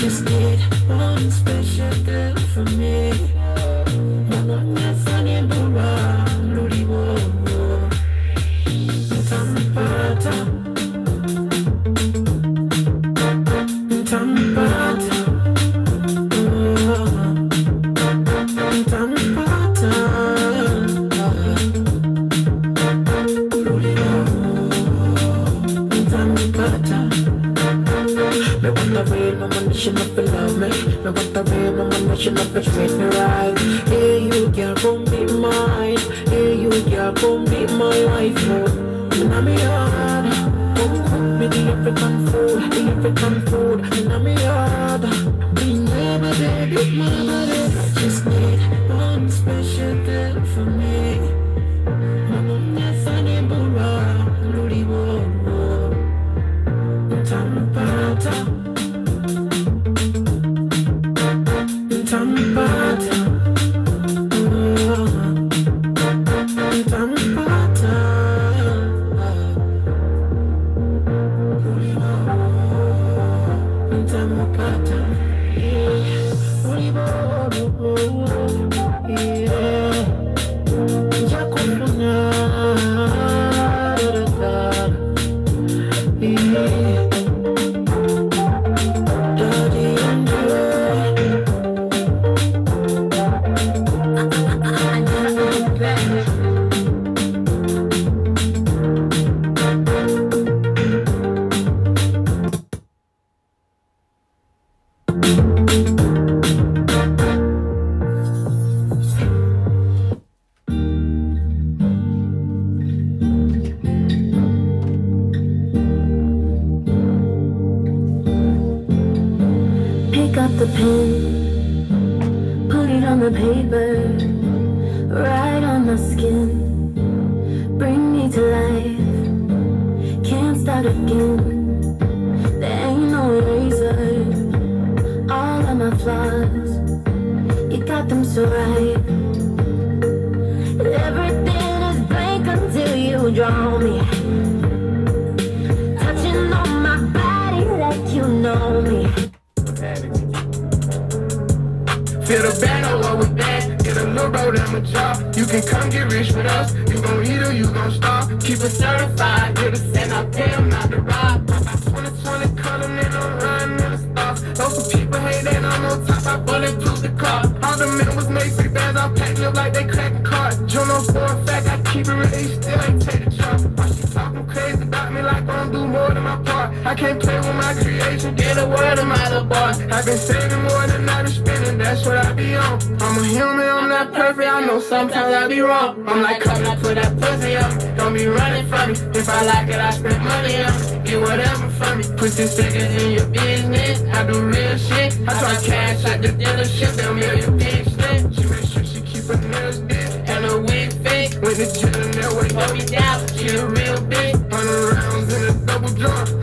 just need one special girl for me. More than I been spending. That's what I be on. I'm a human. I'm not perfect. I know sometimes I be wrong. I'm like, come and put that pussy up. Don't be running from me. If I like it, I spend money on. Get whatever from me. Put this figure in your business. I do real shit. I try cash at the dealership. They'll mail your bitch slip. She make sure she keep her nails did. And her wig fake. When the chillin' that way, hold me down. She a real bitch. Hundred rounds in a double drum.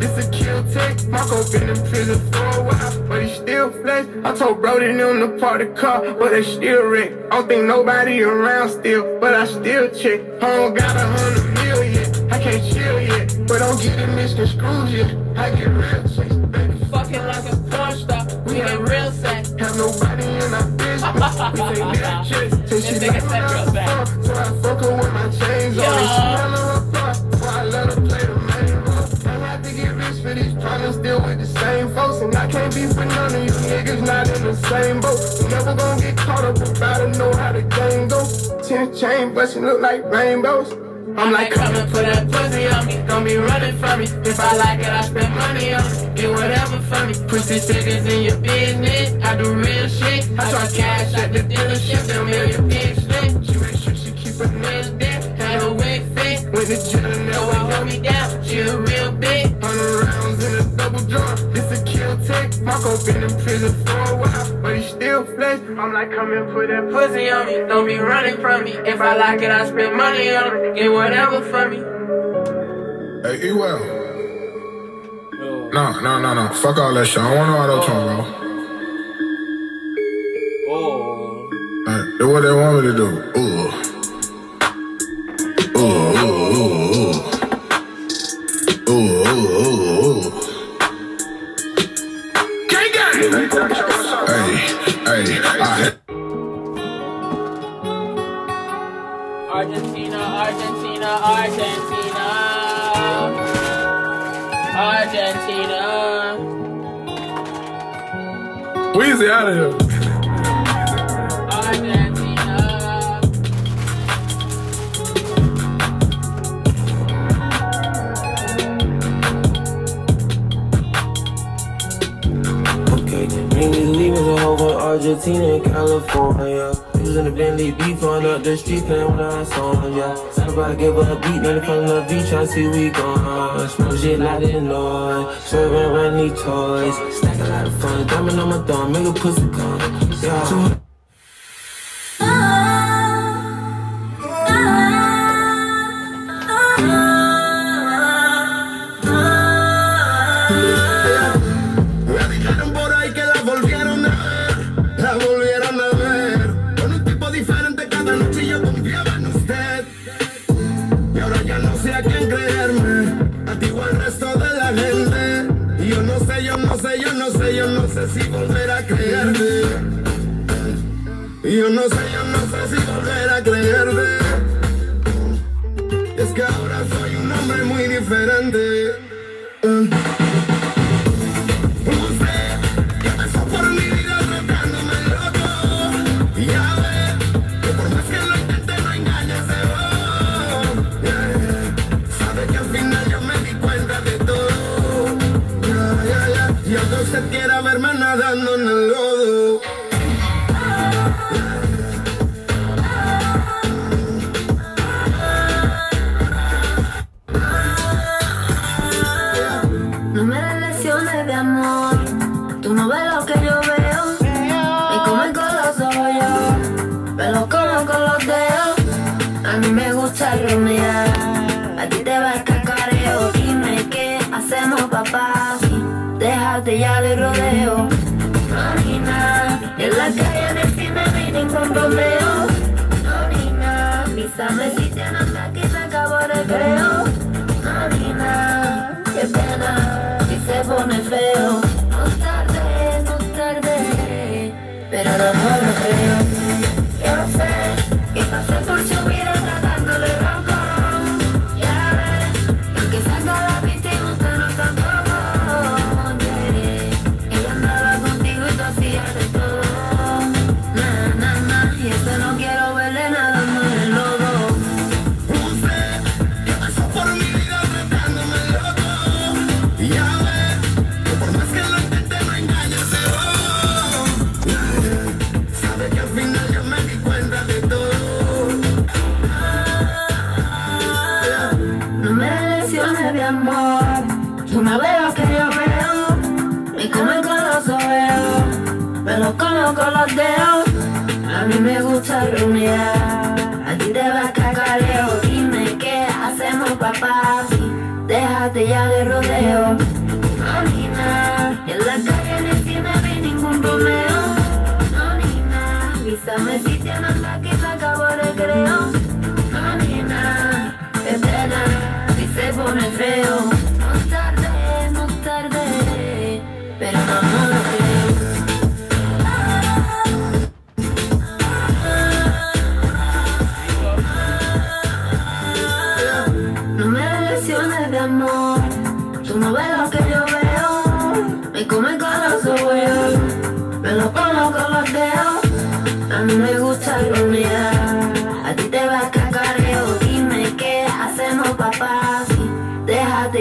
This a kill tech. Marco been in prison for a while, but he still flex. I told Brody them to park the car, but they still wreck. I don't think nobody around still, but I still check. I don't got a hundred million. I can't chill yet, but don't get it misconstrued yet. I get real chase, baby. Fucking like a porn star. We ain't real sex. Have nobody in our business. we take that. Till she This nigga when real fuck, so I fuck her with my chains on. Same boat. Never gonna get caught up about to know how the game go. Ten chain bustin' look like rainbows. I'm like, and put that pussy on me. Don't be running from me. If I like it, I spend money on it. Get whatever for me. Pussy figures in your business. I do real shit. I try cash at the dealership. Mail your big slip. She make sure she keep her nails there. Had her wig fit. When the chillin' that I hold me down. She a real bitch. Hundred rounds in a double drum. This a kill tech. Marco been in prison for a while, but he still flex. I'm like, come and put that pussy on me. Don't be running from me. If I like it, I spend money on it. Get whatever from me. Hey, E-Well. No, no, no, no. Fuck all that shit. I don't want no auto tune, bro. Oh. Hey, do what they want me to do. Ooh. Ooh, music out of here. Argentina California. Using a Bentley, be on up the street, playing with our song, yeah about to give a beat, let it from the beach, I see we gone. Smoke shit like that Lloyd, serving runny toys. Stack a lot of fun, diamond on my thumb, make a pussy come. Yeah. yo no sé.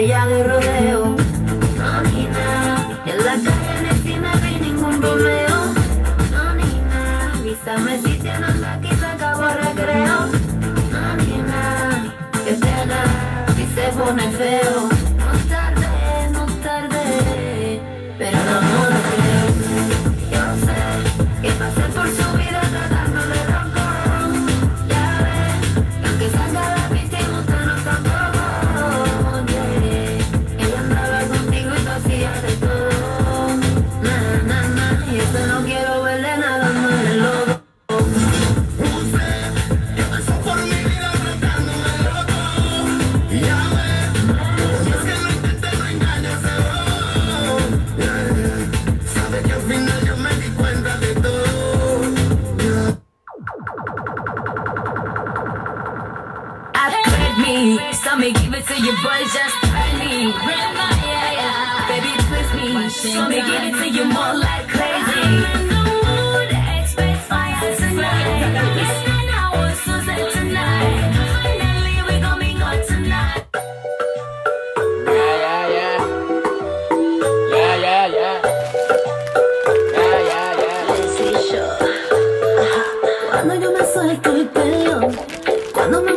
estrella de rodeo. No, Nina, en la calle en la esquina no hay ningún problema. No, Nina, avísame si te andas aquí, se acabó el recreo. No, Nina, que te da si se pone feo. Cuando me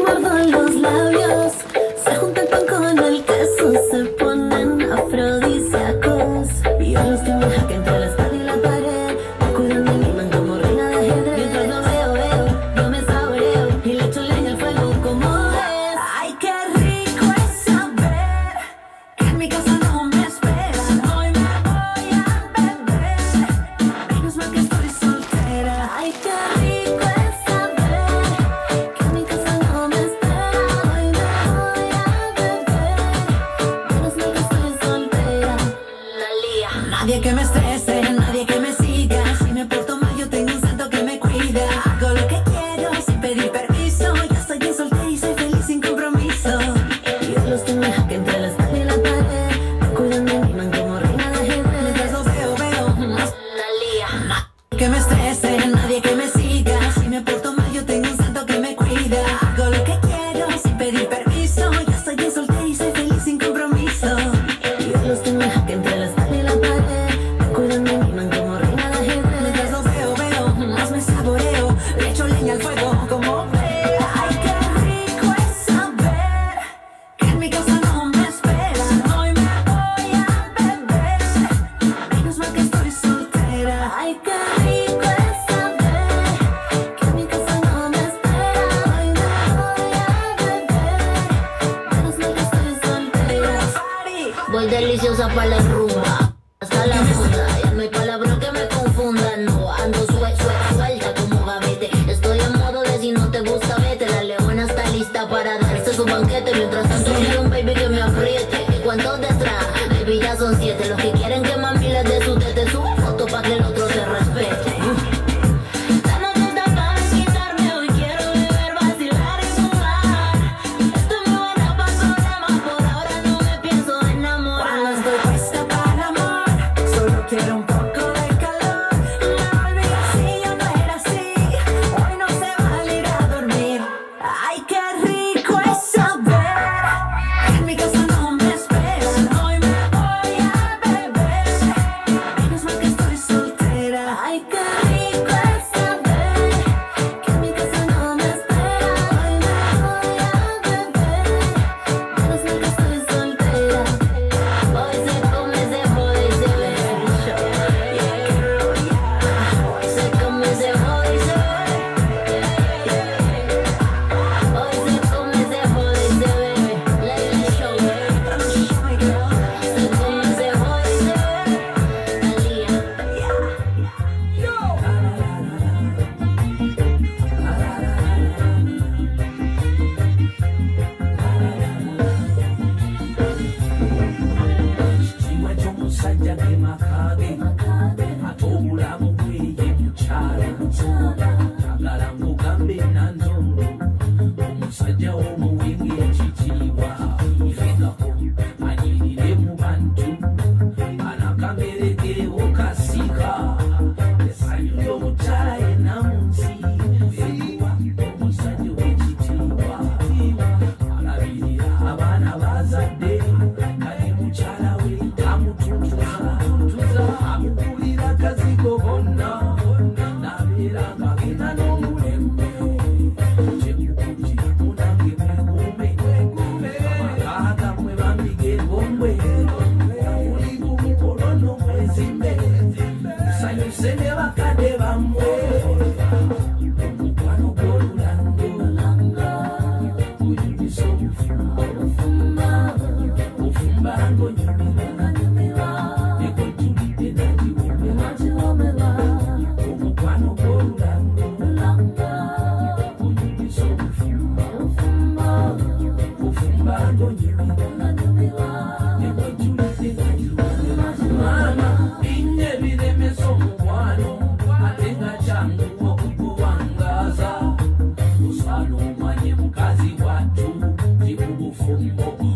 deliciosa para la rumba.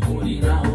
por Curirão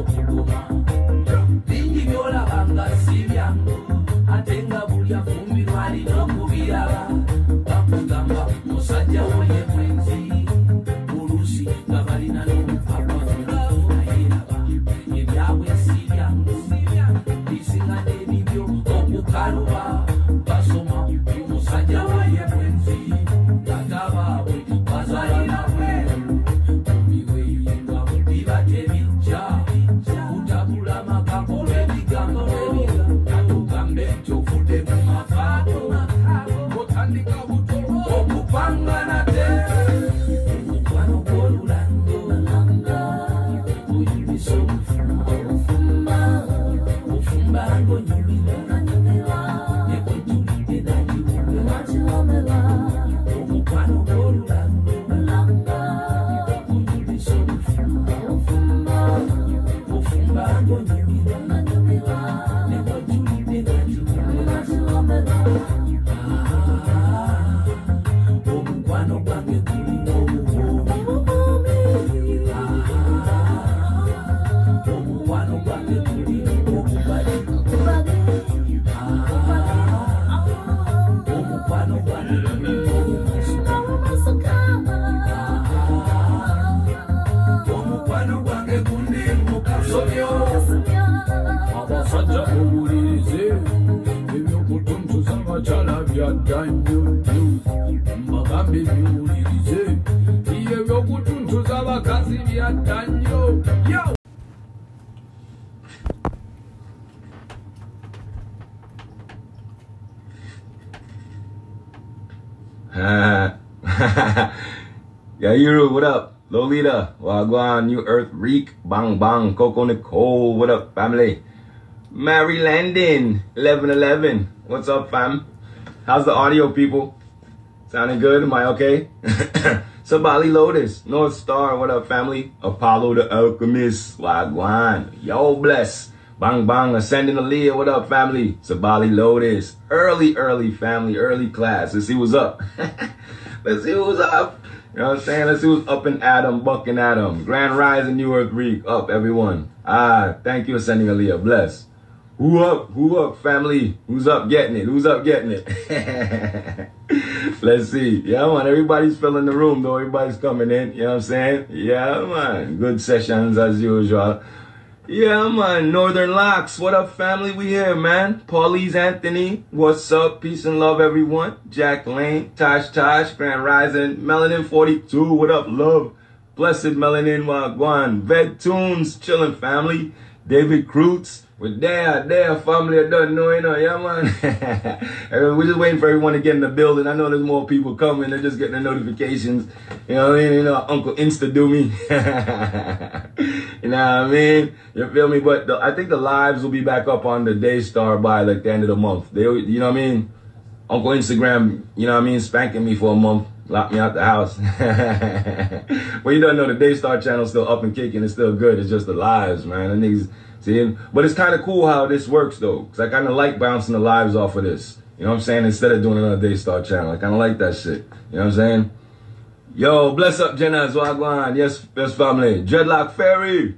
byaddanyo mbagambe biwulirize ebyokutuntuza abakazi byaddanyo yo Yairu, what up? Lolita, Wagwan, New Earth, Reek, Bang Bang, Coco Nicole, what up, family? Mary Landon, 1111, what's up, fam? How's the audio, people? Sounding good? Am I okay? Sabali Lotus, North Star, what up, family? Apollo the Alchemist, Wagwan, yo, bless. Bang Bang, Ascending Aaliyah, what up, family? Sabali Lotus, early, early family, early class. Let's see what's up. Let's see what's up. You know what I'm saying? Let's see what's up in Adam, bucking and Adam. Grand Rise and New Earth Reek. Up, everyone. Ah, thank you, Ascending Aaliyah. Bless. Who up? Who up, family? Who's up getting it? Who's up getting it? Let's see. Yeah, man. Everybody's filling the room, though. Everybody's coming in. You know what I'm saying? Yeah, man. Good sessions as usual. Yeah, man. Northern Locks. What up, family? We here, man. Paulie's Anthony. What's up? Peace and love, everyone. Jack Lane. Tosh Tosh. Grand Rising. Melanin 42. What up, love? Blessed Melanin Wagwan. Ved Tunes. Chilling, family. David Krutz. We're there, there, family. I don't know, you know, yeah, man. We're just waiting for everyone to get in the building. I know there's more people coming. They're just getting the notifications. You know what I mean? You know, Uncle Insta do me. you know what I mean? You feel me? But the, I think the lives will be back up on the Daystar by like the end of the month. They, you know what I mean? Uncle Instagram, you know what I mean, spanking me for a month, locked me out the house. well, you don't know the Daystar channel's still up and kicking. It's still good. It's just the lives, man. The niggas, but it's kind of cool how this works though, because I kind of like bouncing the lives off of this. You know what I'm saying? Instead of doing another Daystar channel, I kind of like that shit. You know what I'm saying? Yo, bless up, Jenna Zwagwan. Yes, yes, family. Dreadlock Fairy.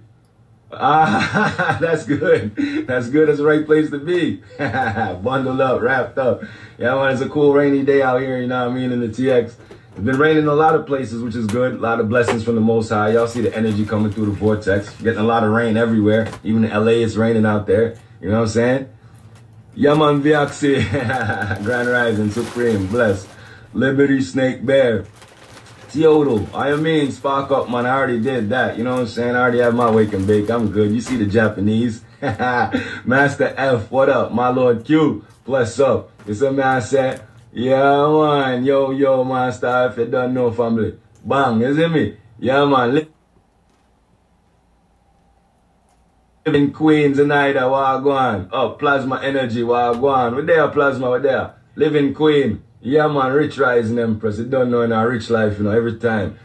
Ah, that's good. That's good. That's the right place to be. Bundled up, wrapped up. Yeah, man, it's a cool rainy day out here, you know what I mean, in the TX. It's been raining a lot of places, which is good. A lot of blessings from the Most High. Y'all see the energy coming through the vortex. Getting a lot of rain everywhere. Even in LA, it's raining out there. You know what I'm saying? Yaman Viaxi. Grand Rising, Supreme, bless. Liberty Snake Bear. Teodal, I mean, spark up, man. I already did that. You know what I'm saying? I already have my wake and bake. I'm good. You see the Japanese. Master F, what up? My Lord Q, bless up. It's a said, yeah, man. Yo, yo, master, if you don't know family. Bang, you see me? Yeah, man. Li- Living Queens Ida, Wagwan. Oh, Plasma Energy, Wagwan. We're there, Plasma, we're there. Living Queen. Yeah, man, Rich Rising Empress. You don't know in our rich life, you know, every time.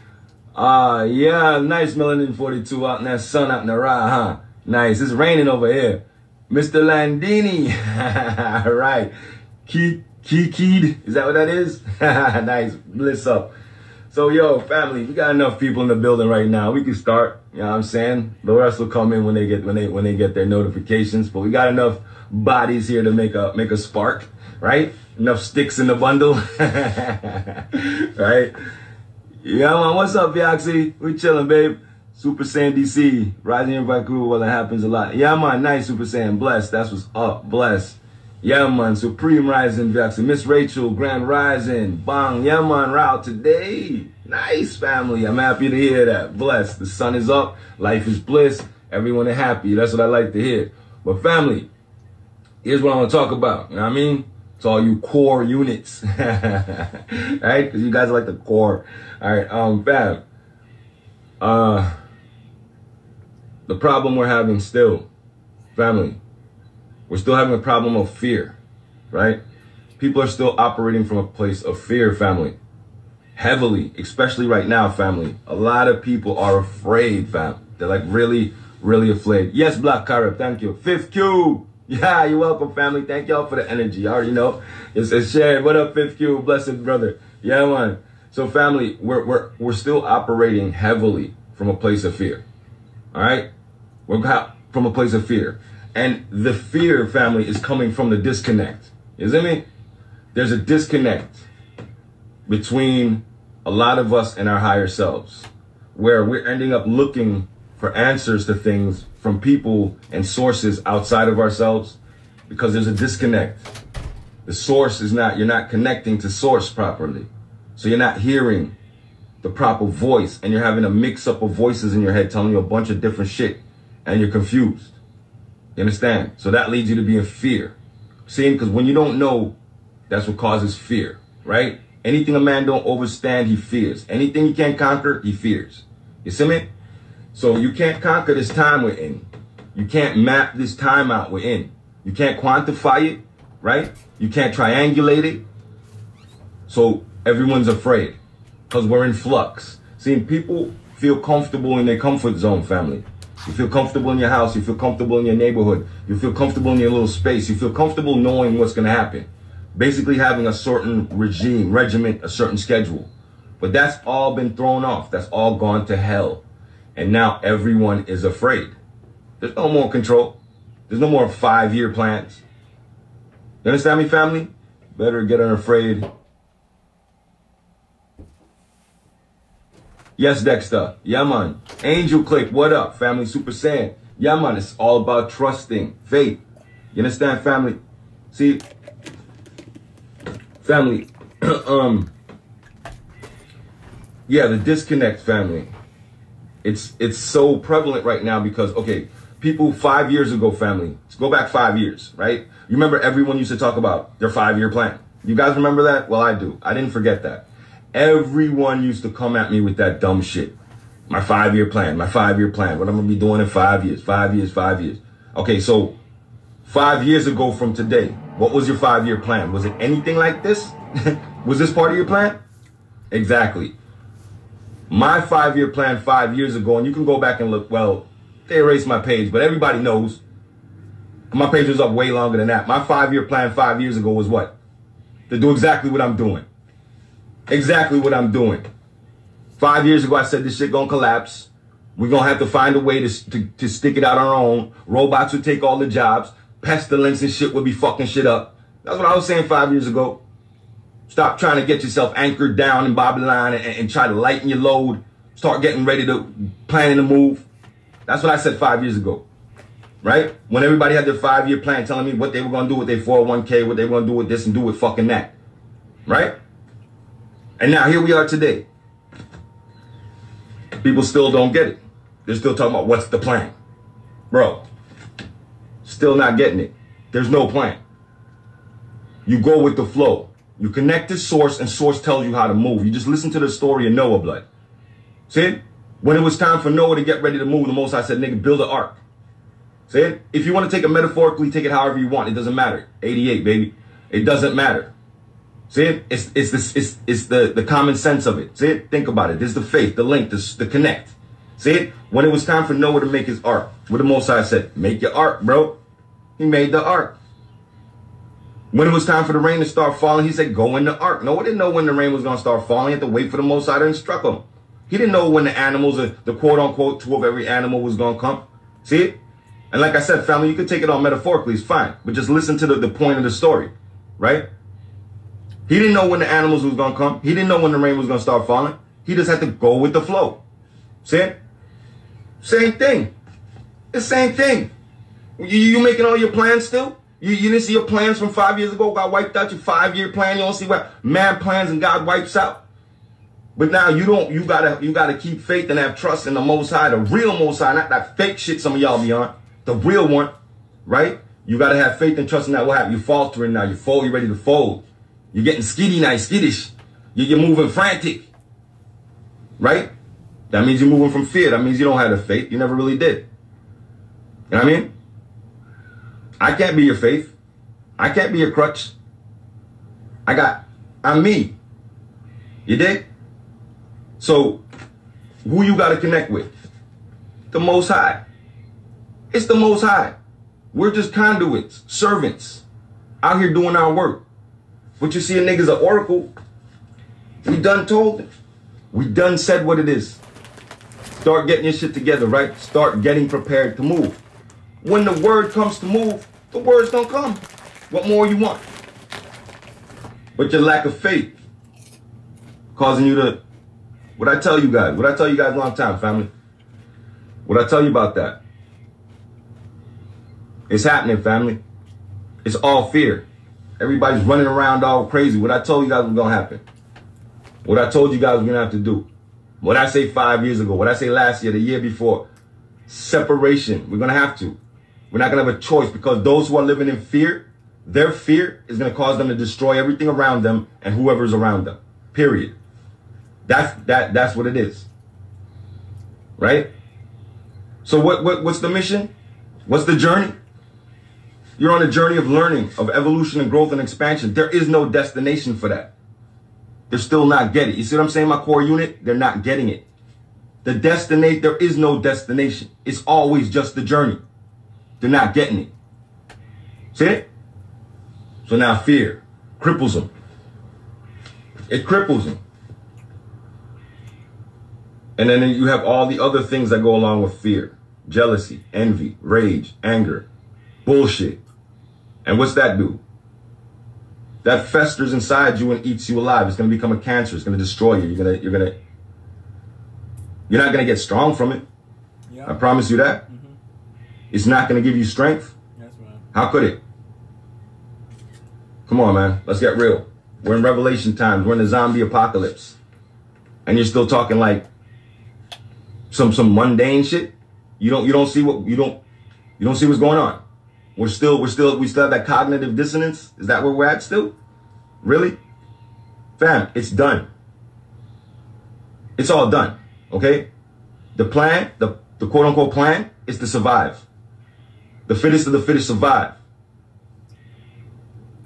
Ah, yeah, nice Melanin 42 out in that sun out in the ride, huh? Nice. It's raining over here. Mr. Landini. right. Key, key, keyed. Is that what that is? nice. Bliss up. So, yo, family, we got enough people in the building right now. We can start. You know what I'm saying? The rest will come in when they get when they when they get their notifications. But we got enough bodies here to make a make a spark, right? Enough sticks in the bundle, right? Yeah, man. What's up, Vioxy? We chilling, babe. Super Saiyan DC. Rising Everybody Crew. Well, it happens a lot. Yeah, man. Nice, Super Saiyan. Bless. That's what's up. Bless. Yeah, man. Supreme Rising Jackson. Miss Rachel, Grand Rising. Bang. Yeah, man. Route today. Nice family. I'm happy to hear that. Blessed. The sun is up. Life is bliss. Everyone is happy. That's what I like to hear. But family, here's what I want to talk about. You know what I mean? It's all you core units. right? Because you guys like the core. All right. Um, fam. Uh, the problem we're having still, family, we're still having a problem of fear, right? People are still operating from a place of fear, family. Heavily, especially right now, family. A lot of people are afraid, fam. They're like really, really afraid. Yes, Black Carib, thank you. Fifth Q. Yeah, you're welcome, family. Thank y'all for the energy. I already know. It says shared. What up, Fifth Q? Blessed brother. Yeah, man. So, family, we're we're we're still operating heavily from a place of fear. All right, we're from a place of fear. And the fear, family, is coming from the disconnect. Isn't me? There's a disconnect between a lot of us and our higher selves, where we're ending up looking for answers to things from people and sources outside of ourselves because there's a disconnect. The source is not, you're not connecting to source properly. So you're not hearing the proper voice and you're having a mix up of voices in your head telling you a bunch of different shit and you're confused. You understand? So that leads you to be in fear. See, because when you don't know, that's what causes fear, right? Anything a man don't understand, he fears. Anything he can't conquer, he fears. You see me? So you can't conquer this time we're in. You can't map this time out we're in. You can't quantify it, right? You can't triangulate it. So everyone's afraid because we're in flux. Seeing people feel comfortable in their comfort zone, family. You feel comfortable in your house. You feel comfortable in your neighborhood. You feel comfortable in your little space. You feel comfortable knowing what's going to happen. Basically having a certain regime, regiment, a certain schedule. But that's all been thrown off. That's all gone to hell. And now everyone is afraid. There's no more control. There's no more five year plans. You understand me, family? Better get unafraid Yes, Dexter. Yeah, man. Angel Click, what up? Family Super Saiyan. Yeah, man. It's all about trusting, faith. You understand, family? See, family, um, yeah, the disconnect, family. It's it's so prevalent right now because okay, people five years ago, family. Let's go back five years, right? You remember everyone used to talk about their five year plan. You guys remember that? Well, I do. I didn't forget that. Everyone used to come at me with that dumb shit. My five year plan, my five year plan, what I'm gonna be doing in five years, five years, five years. Okay, so five years ago from today, what was your five year plan? Was it anything like this? was this part of your plan? Exactly. My five year plan five years ago, and you can go back and look, well, they erased my page, but everybody knows my page was up way longer than that. My five year plan five years ago was what? To do exactly what I'm doing exactly what I'm doing. Five years ago, I said this shit gonna collapse. We're gonna have to find a way to, to, to stick it out on our own. Robots would take all the jobs. Pestilence and shit would be fucking shit up. That's what I was saying five years ago. Stop trying to get yourself anchored down in Babylon and, and try to lighten your load. Start getting ready to planning to move. That's what I said five years ago. Right? When everybody had their five year plan telling me what they were gonna do with their 401k, what they were gonna do with this and do with fucking that. Right? And now here we are today. People still don't get it. They're still talking about what's the plan. Bro, still not getting it. There's no plan. You go with the flow. You connect to source and source tells you how to move. You just listen to the story of Noah blood. See? When it was time for Noah to get ready to move, the Most High said, nigga, build an ark. See? If you want to take it metaphorically, take it however you want. It doesn't matter. 88, baby. It doesn't matter. See it? It's it's this it's it's the the common sense of it. See it? Think about it. There's the faith, the link, the, the connect. See it? When it was time for Noah to make his ark, what the Most High said, make your ark, bro. He made the ark. When it was time for the rain to start falling, he said, go in the ark. Noah didn't know when the rain was going to start falling. He had to wait for the Most High to instruct him. He didn't know when the animals, uh, the quote unquote two of every animal was going to come. See it? And like I said, family, you can take it all metaphorically. It's fine. But just listen to the, the point of the story, right? He didn't know when the animals was gonna come. He didn't know when the rain was gonna start falling. He just had to go with the flow. See? Same thing. The same thing. You, you making all your plans still? You, you didn't see your plans from five years ago got wiped out. Your five year plan. You don't see what man plans and God wipes out. But now you don't. You gotta you gotta keep faith and have trust in the Most High, the real Most High, not that fake shit some of y'all be on. The real one, right? You gotta have faith and trust in that. What happened? You faltering now. You fold. You ready to fold. You're getting skitty now. Skittish. You- You're moving frantic, right? That means you're moving from fear. That means you don't have the faith. You never really did. You know what I mean? I can't be your faith. I can't be your crutch. I got, I'm me. You dig? So, who you got to connect with? The Most High. It's the Most High. We're just conduits, servants, out here doing our work. But you see a nigga's an oracle. We done told it. We done said what it is. Start getting your shit together, right? Start getting prepared to move. When the word comes to move, the words don't come. What more you want? But your lack of faith causing you to. What I tell you guys? What I tell you guys long time, family? What I tell you about that? It's happening, family. It's all fear. Everybody's running around all crazy. What I told you guys was gonna happen. What I told you guys we're gonna have to do. What I say five years ago. What I say last year, the year before. Separation. We're gonna have to. We're not gonna have a choice because those who are living in fear, their fear is gonna cause them to destroy everything around them and whoever's around them. Period. That's that that's what it is. Right? So what, what what's the mission? What's the journey? You're on a journey of learning, of evolution and growth and expansion. There is no destination for that. They're still not getting it. You see what I'm saying? My core unit, they're not getting it. The destination, there is no destination. It's always just the journey. They're not getting it. See it? So now fear cripples them. It cripples them. And then you have all the other things that go along with fear jealousy, envy, rage, anger, bullshit. And what's that do? That festers inside you and eats you alive. It's gonna become a cancer. It's gonna destroy you. You're gonna, you're gonna, you're not gonna get strong from it. I promise you that. Mm-hmm. It's not gonna give you strength. That's right. How could it? Come on, man. Let's get real. We're in Revelation times. We're in the zombie apocalypse. And you're still talking like some some mundane shit. You don't you don't see what you don't you don't see what's going on. We're still we're still we still have that cognitive dissonance. Is that where we're at still? Really? Fam, it's done. It's all done. Okay? The plan, the, the quote unquote plan, is to survive. The fittest of the fittest survive.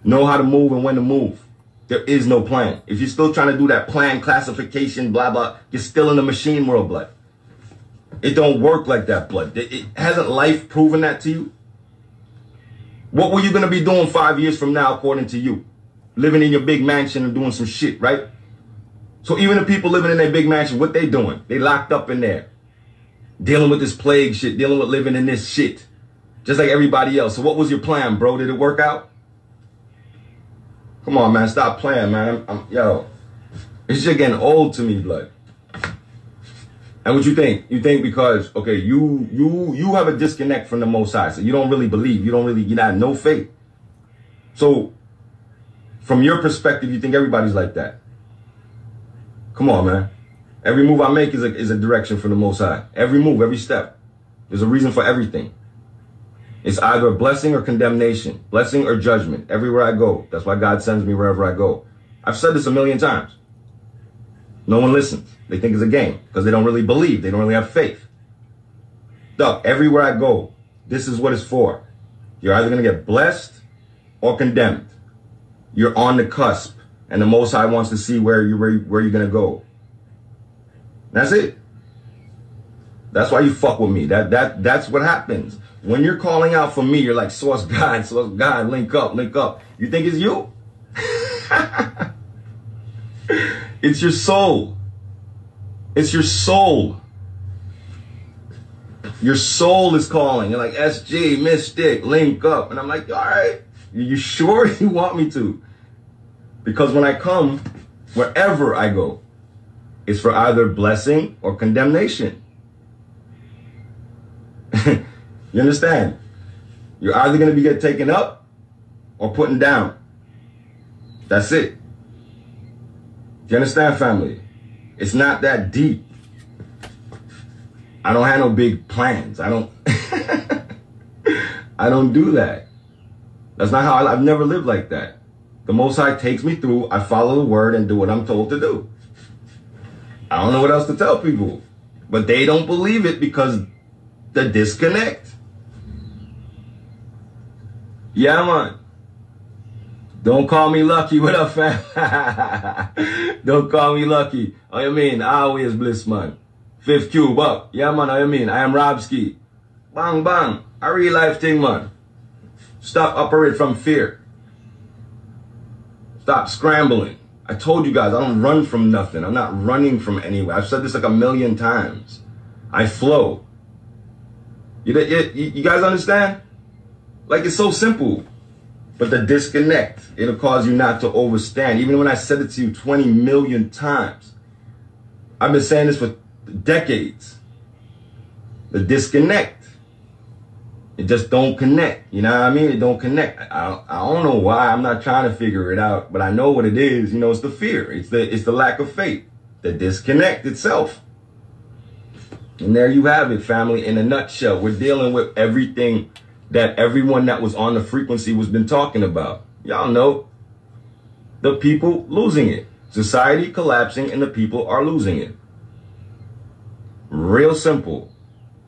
Know how to move and when to move. There is no plan. If you're still trying to do that plan classification, blah blah, you're still in the machine world, blood. It don't work like that, blood. It, it hasn't life proven that to you. What were you gonna be doing five years from now, according to you? Living in your big mansion and doing some shit, right? So even the people living in their big mansion, what they doing? They locked up in there, dealing with this plague shit, dealing with living in this shit, just like everybody else. So what was your plan, bro? Did it work out? Come on, man, stop playing, man. I'm, I'm, yo, it's just getting old to me, blood. And what you think? You think because okay, you you you have a disconnect from the Most High, so you don't really believe. You don't really you not no faith. So, from your perspective, you think everybody's like that. Come on, man. Every move I make is a is a direction from the Most High. Every move, every step. There's a reason for everything. It's either a blessing or condemnation, blessing or judgment. Everywhere I go, that's why God sends me wherever I go. I've said this a million times. No one listens. They think it's a game because they don't really believe. They don't really have faith. Duck, everywhere I go, this is what it's for. You're either going to get blessed or condemned. You're on the cusp, and the Most High wants to see where you where, where you're going to go. That's it. That's why you fuck with me. That that that's what happens. When you're calling out for me, you're like, source God, source God, link up, link up. You think it's you? it's your soul. It's your soul. Your soul is calling. You're like, SG, Mystic, link up. And I'm like, all right, you sure you want me to? Because when I come, wherever I go, it's for either blessing or condemnation. you understand? You're either going to be get taken up or putting down. That's it. You understand, family? It's not that deep. I don't have no big plans. I don't. I don't do that. That's not how I, I've never lived like that. The Most High takes me through. I follow the word and do what I'm told to do. I don't know what else to tell people, but they don't believe it because the disconnect. Yeah, man. Don't call me lucky. What up, fam? Don't call me lucky. Oh, you mean? I always bliss, man. Fifth cube up. Yeah, man. Oh, you mean? I am Robski. Bang, bang. A real life thing, man. Stop operate from fear. Stop scrambling. I told you guys, I don't run from nothing. I'm not running from anywhere. I've said this like a million times. I flow. You, you, you guys understand? Like it's so simple. But the disconnect, it'll cause you not to overstand. Even when I said it to you 20 million times. I've been saying this for decades. The disconnect. It just don't connect. You know what I mean? It don't connect. I, I don't know why. I'm not trying to figure it out, but I know what it is. You know, it's the fear. It's the it's the lack of faith. The disconnect itself. And there you have it, family. In a nutshell, we're dealing with everything that everyone that was on the frequency was been talking about. Y'all know the people losing it. Society collapsing and the people are losing it. Real simple.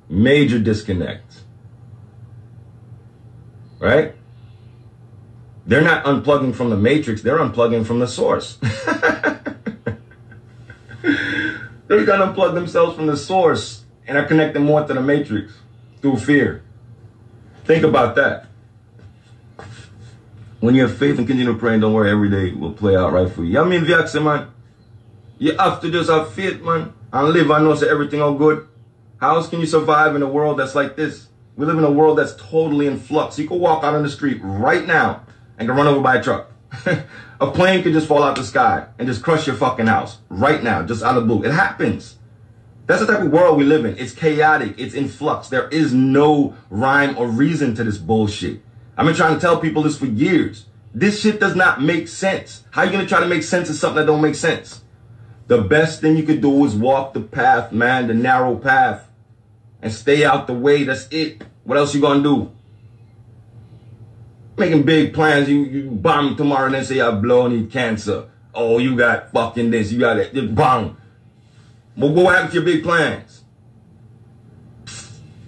Major disconnect. Right? They're not unplugging from the matrix, they're unplugging from the source. they're gonna unplug themselves from the source and are connecting more to the matrix through fear. Think about that. When you have faith and continue praying, don't worry, every day will play out right for you. I mean, Viaxi, man, you have to just have faith, man, and live and know that everything all good. How else can you survive in a world that's like this? We live in a world that's totally in flux. You could walk out on the street right now and get run over by a truck. a plane could just fall out the sky and just crush your fucking house right now, just out of blue. It happens. That's the type of world we live in. It's chaotic. It's in flux. There is no rhyme or reason to this bullshit. I've been trying to tell people this for years. This shit does not make sense. How you gonna try to make sense of something that don't make sense? The best thing you could do is walk the path, man, the narrow path, and stay out the way. That's it. What else you gonna do? Making big plans. You you bomb tomorrow and then say I blow need cancer. Oh, you got fucking this. You got it. Bang. Well, what happened to your big plans?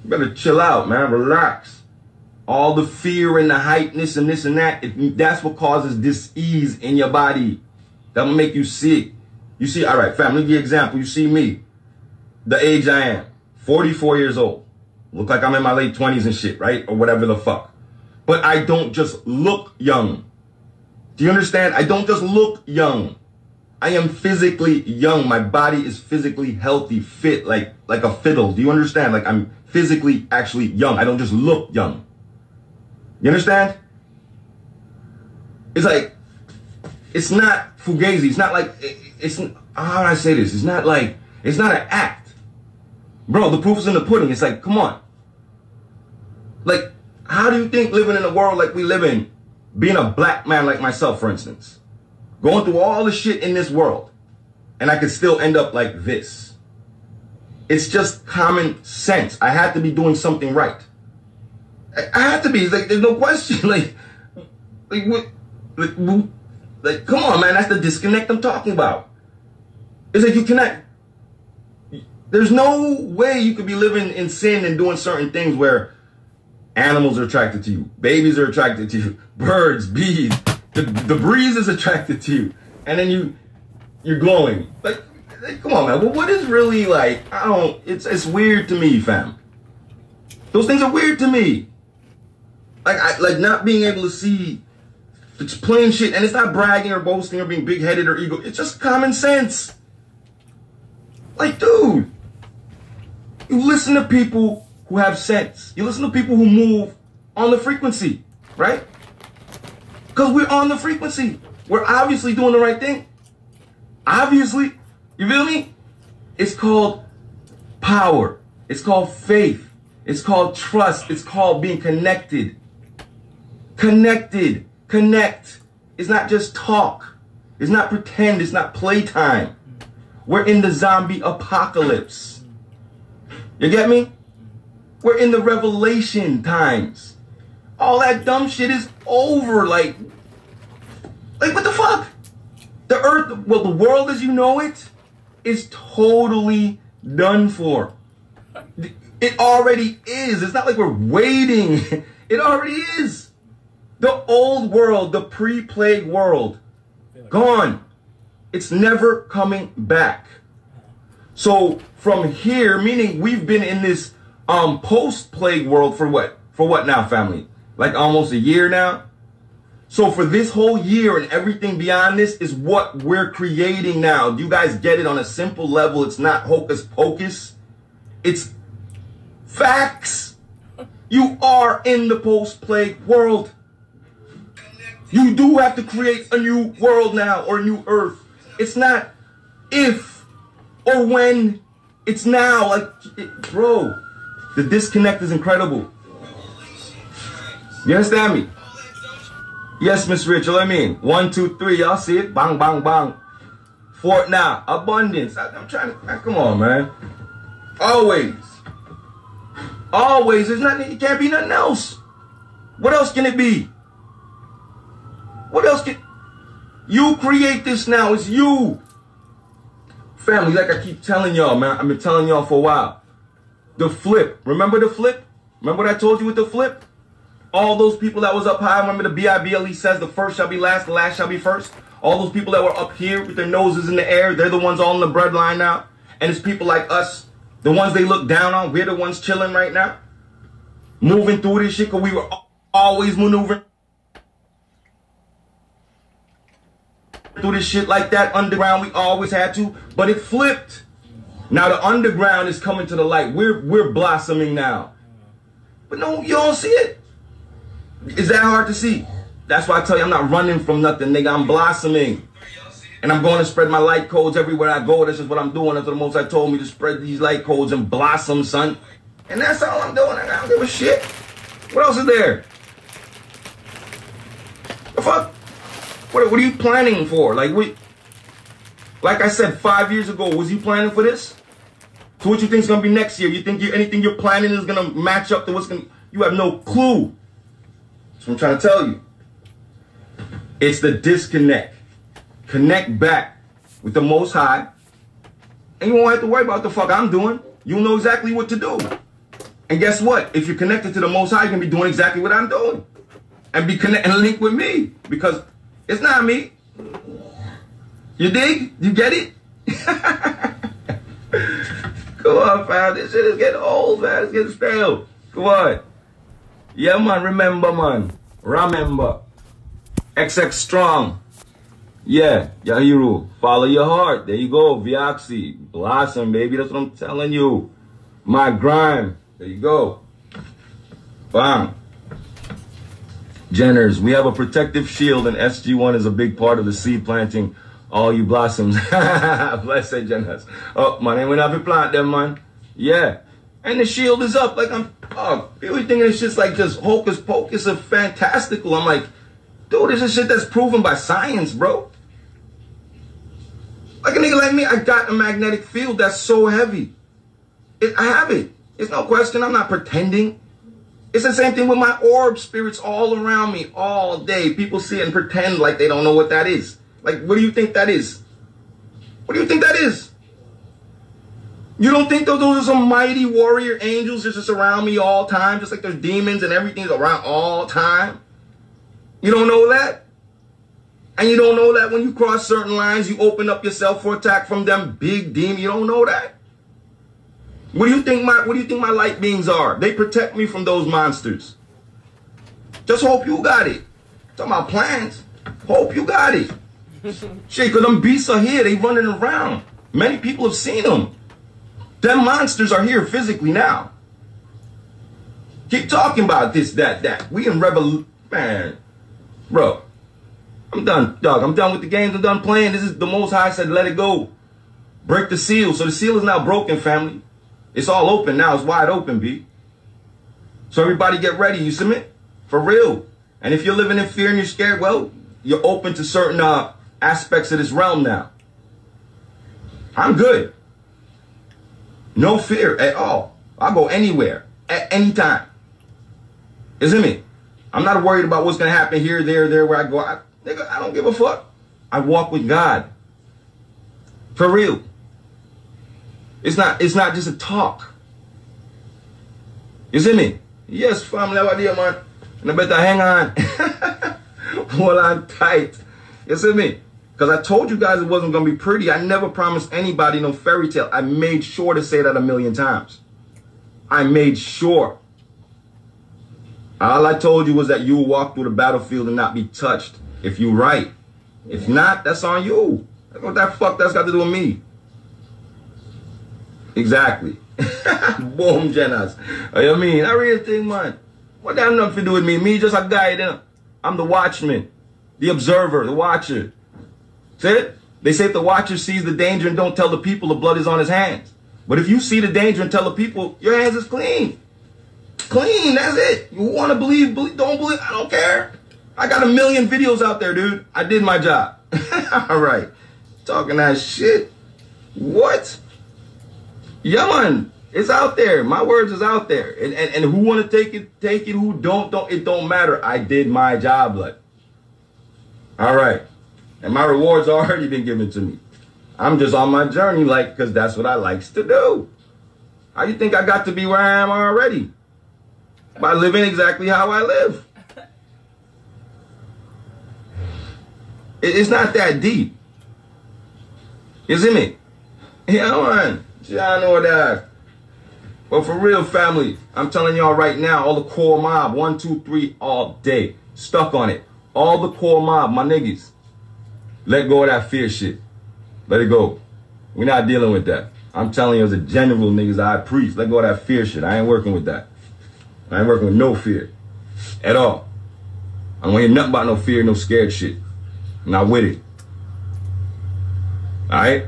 You better chill out, man. Relax. All the fear and the hypeness and this and that, it, that's what causes dis-ease in your body. That will make you sick. You see, all right, family, give you example. You see me, the age I am, 44 years old. Look like I'm in my late 20s and shit, right? Or whatever the fuck. But I don't just look young. Do you understand? I don't just look young. I am physically young. My body is physically healthy, fit, like like a fiddle. Do you understand? Like I'm physically actually young. I don't just look young. You understand? It's like it's not fugazi. It's not like it's how do I say this? It's not like it's not an act. Bro, the proof is in the pudding. It's like, come on. Like, how do you think living in a world like we live in, being a black man like myself, for instance, going through all the shit in this world, and I could still end up like this? It's just common sense. I had to be doing something right. I, had to be. Like, there's no question. Like, like what? Like, like, come on, man. That's the disconnect I'm talking about. It's like you cannot. There's no way you could be living in sin and doing certain things where animals are attracted to you, babies are attracted to you, birds, bees, the, the breeze is attracted to you, and then you you're glowing. Like, like come on, man. Well, what is really like? I don't. It's it's weird to me, fam. Those things are weird to me. Like I like not being able to see it's plain shit, and it's not bragging or boasting or being big headed or ego. It's just common sense. Like, dude, you listen to people who have sense. You listen to people who move on the frequency, right? Because we're on the frequency. We're obviously doing the right thing. Obviously. You feel me? It's called power. It's called faith. It's called trust. It's called being connected. Connected. connect. It's not just talk. It's not pretend. It's not playtime. We're in the zombie apocalypse. You get me? We're in the revelation times. All that dumb shit is over. Like, like what the fuck? The earth, well, the world as you know it, is totally done for. It already is. It's not like we're waiting. It already is. The old world, the pre-plague world, gone. It's never coming back. So from here, meaning we've been in this um post-plague world for what? For what now, family? Like almost a year now? So for this whole year and everything beyond this is what we're creating now. Do you guys get it on a simple level? It's not hocus pocus. It's facts. You are in the post-plague world. You do have to create a new world now or a new earth. It's not if or when. It's now. Like, it, bro, the disconnect is incredible. You understand me? Yes, Miss Rachel, I mean, one, two, three, y'all see it? Bang, bang, bang. Fort now, abundance. I, am trying to, come on, man. Always. Always. There's nothing, it can't be nothing else. What else can it be? What else can, you create this now, it's you. Family, like I keep telling y'all, man, I've been telling y'all for a while. The flip, remember the flip? Remember what I told you with the flip? All those people that was up high, remember the B-I-B-L-E says the first shall be last, the last shall be first? All those people that were up here with their noses in the air, they're the ones all in the breadline now. And it's people like us, the ones they look down on, we're the ones chilling right now. Moving through this shit because we were always maneuvering through this shit like that underground. We always had to, but it flipped. Now the underground is coming to the light. We're we're blossoming now. But no, you don't see it. Is that hard to see? That's why I tell you I'm not running from nothing, nigga. I'm blossoming. And I'm going to spread my light codes everywhere I go. That's just what I'm doing. That's what the Most High told me to spread these light codes and blossom, son. And that's all I'm doing. I don't give a shit. What else is there? The fuck? What, what are you planning for? Like we, like I said five years ago, was you planning for this? So what you think is gonna be next year? You think you, anything you're planning is gonna match up to what's gonna? You have no clue. What I'm trying to tell you. It's the disconnect. Connect back with the Most High, and you won't have to worry about the fuck I'm doing. You'll know exactly what to do. And guess what? If you're connected to the Most High, you can be doing exactly what I'm doing, and be connect and link with me because it's not me. You dig? You get it? Come on, fam. This shit is getting old, man. It's getting stale. Come on. Yeah, man. Remember, man. Remember. XX Strong. Yeah, your hero. Follow your heart. There you go. Vioxy. Blossom, baby. That's what I'm telling you. My grime. There you go. Bam. Jenners, we have a protective shield, and SG1 is a big part of the seed planting. All you blossoms. Blessed Jenners. Oh, man, ain't we not be plant them, man. Yeah. And the shield is up. Like, I'm, oh, people thinking it's just like just hocus pocus of fantastical. I'm like, dude, this is shit that's proven by science, bro. Like a nigga like me, I got a magnetic field that's so heavy. It, I have it. It's no question. I'm not pretending. It's the same thing with my orb spirits all around me all day. People see it and pretend like they don't know what that is. Like, what do you think that is? What do you think that is? You don't think that those are some mighty warrior angels just around me all time, just like there's demons and everything's around all time? You don't know that? And you don't know that when you cross certain lines, you open up yourself for attack from them big demons. You don't know that? What do you think my what do you think my light beings are? They protect me from those monsters. Just hope you got it. Talking about plans. Hope you got it. Shit, because them beasts are here. They running around. Many people have seen them. Them monsters are here physically now. Keep talking about this, that, that. We in rebel man. Bro. I'm done, dog. I'm done with the games. I'm done playing. This is the most high said let it go. Break the seal. So the seal is now broken, family. It's all open now. It's wide open, B. So everybody get ready. You submit? For real. And if you're living in fear and you're scared, well, you're open to certain uh, aspects of this realm now. I'm good. No fear at all. I'll go anywhere at any time. Isn't me? I'm not worried about what's gonna happen here, there, there, where I go. I, nigga, I don't give a fuck. I walk with God. For real. It's not it's not just a talk. You see me? Yes, family, how are you, man? And I better hang on. Hold on tight. You see me? Because I told you guys it wasn't going to be pretty. I never promised anybody no fairy tale. I made sure to say that a million times. I made sure. All I told you was that you will walk through the battlefield and not be touched. If you right. If not, that's on you. What that fuck that's got to do with me? Exactly. Boom. Oh, you mean? I really think, man. What that nothing to do with me? Me just a guy. I'm the watchman, the observer, the watcher. They say if the watcher sees the danger and don't tell the people, the blood is on his hands. But if you see the danger and tell the people, your hands is clean. Clean, that's it. You want to believe, believe, don't believe, I don't care. I got a million videos out there, dude. I did my job. All right. Talking that shit. What? Yeah, man. It's out there. My words is out there. And, and, and who want to take it, take it. Who don't, don't. It don't matter. I did my job, like. All right. And my reward's already been given to me. I'm just on my journey, like, because that's what I likes to do. How you think I got to be where I am already? By living exactly how I live. It's not that deep. See me? Yeah, man. Yeah, I know that. But for real, family, I'm telling y'all right now, all the core mob, one, two, three, all day. Stuck on it. All the core mob, my niggas. Let go of that fear shit. Let it go. We're not dealing with that. I'm telling you as a general niggas, I preach. Let go of that fear shit. I ain't working with that. I ain't working with no fear. At all. I don't hear nothing about no fear, no scared shit. I'm not with it. Alright?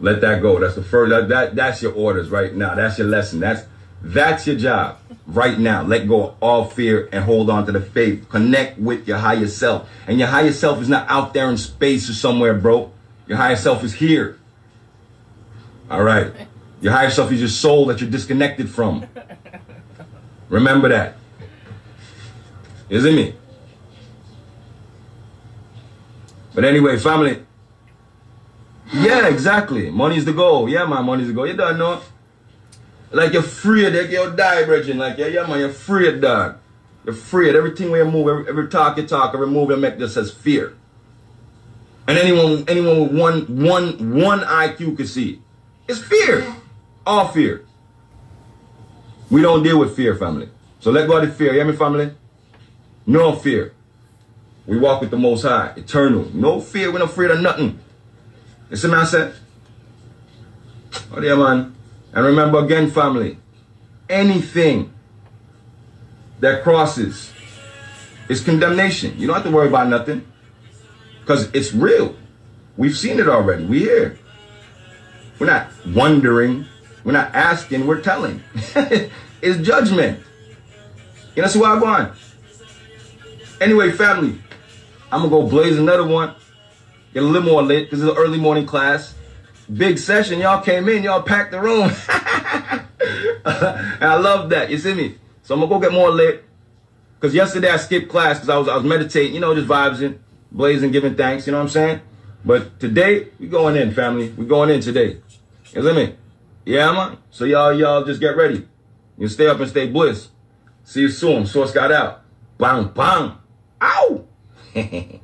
Let that go. That's the first that, that that's your orders right now. That's your lesson. That's that's your job right now. Let go of all fear and hold on to the faith. Connect with your higher self. And your higher self is not out there in space or somewhere, bro. Your higher self is here. All right. Your higher self is your soul that you're disconnected from. Remember that. Isn't me? But anyway, family. Yeah, exactly. Money's the goal. Yeah, my money's the goal. You don't know. Like you're afraid that you'll die, brethren. Like, yeah, yeah, man, you're afraid, dog. You're afraid. Everything where you move, every, every talk you talk, every move you make just says fear. And anyone anyone with one one one IQ could see it. It's fear. All fear. We don't deal with fear, family. So let go of the fear. You hear me, family? No fear. We walk with the Most High, eternal. No fear. We're not afraid of nothing. You see what I said? Oh, yeah, man. And remember again, family, anything that crosses is condemnation. You don't have to worry about nothing because it's real. We've seen it already. We here. We're not wondering. We're not asking. We're telling. it's judgment. You know, see what I'm going. Anyway, family, I'm gonna go blaze another one. Get a little more lit because it's an early morning class. Big session. Y'all came in. Y'all packed the room. and I love that. You see me? So I'm gonna go get more lit. Because yesterday I skipped class because I was I was meditating. You know, just vibes in, blazing, giving thanks. You know what I'm saying? But today we going in, family. We going in today. You see me? Yeah, man. So y'all y'all just get ready. You stay up and stay bliss. See you soon. Source got out. Bang bang. Ow.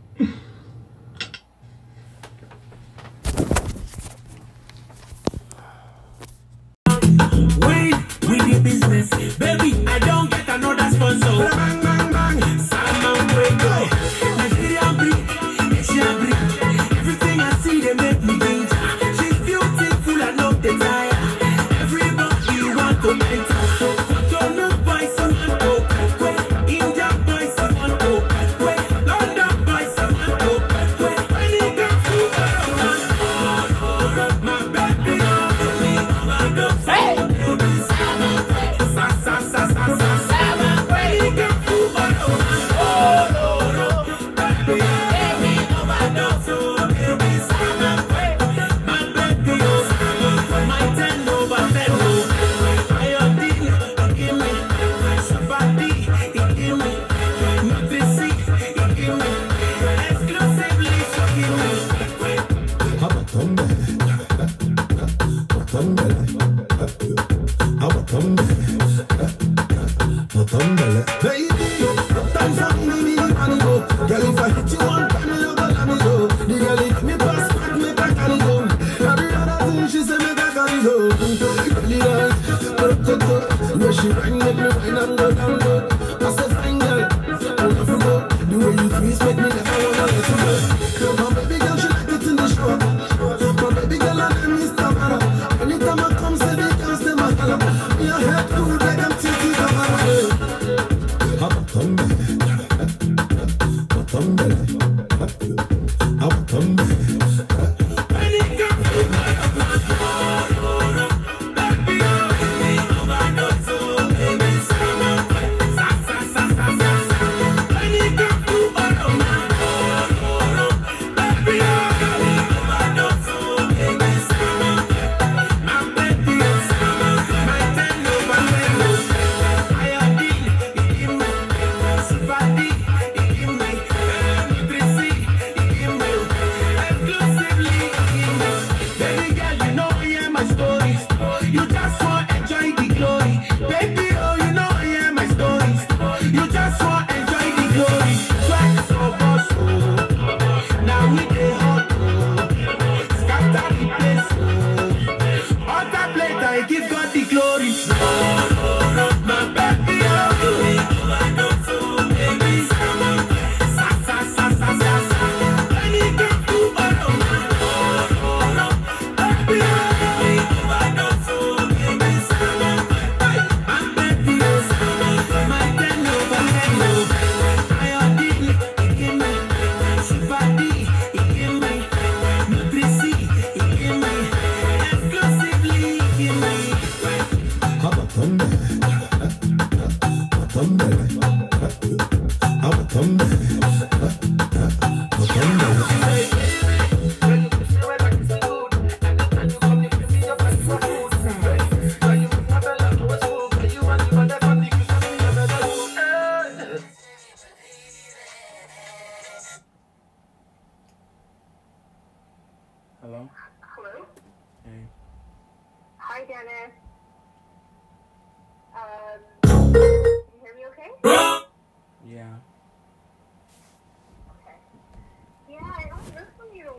business. Baby, I don't get another sponsor.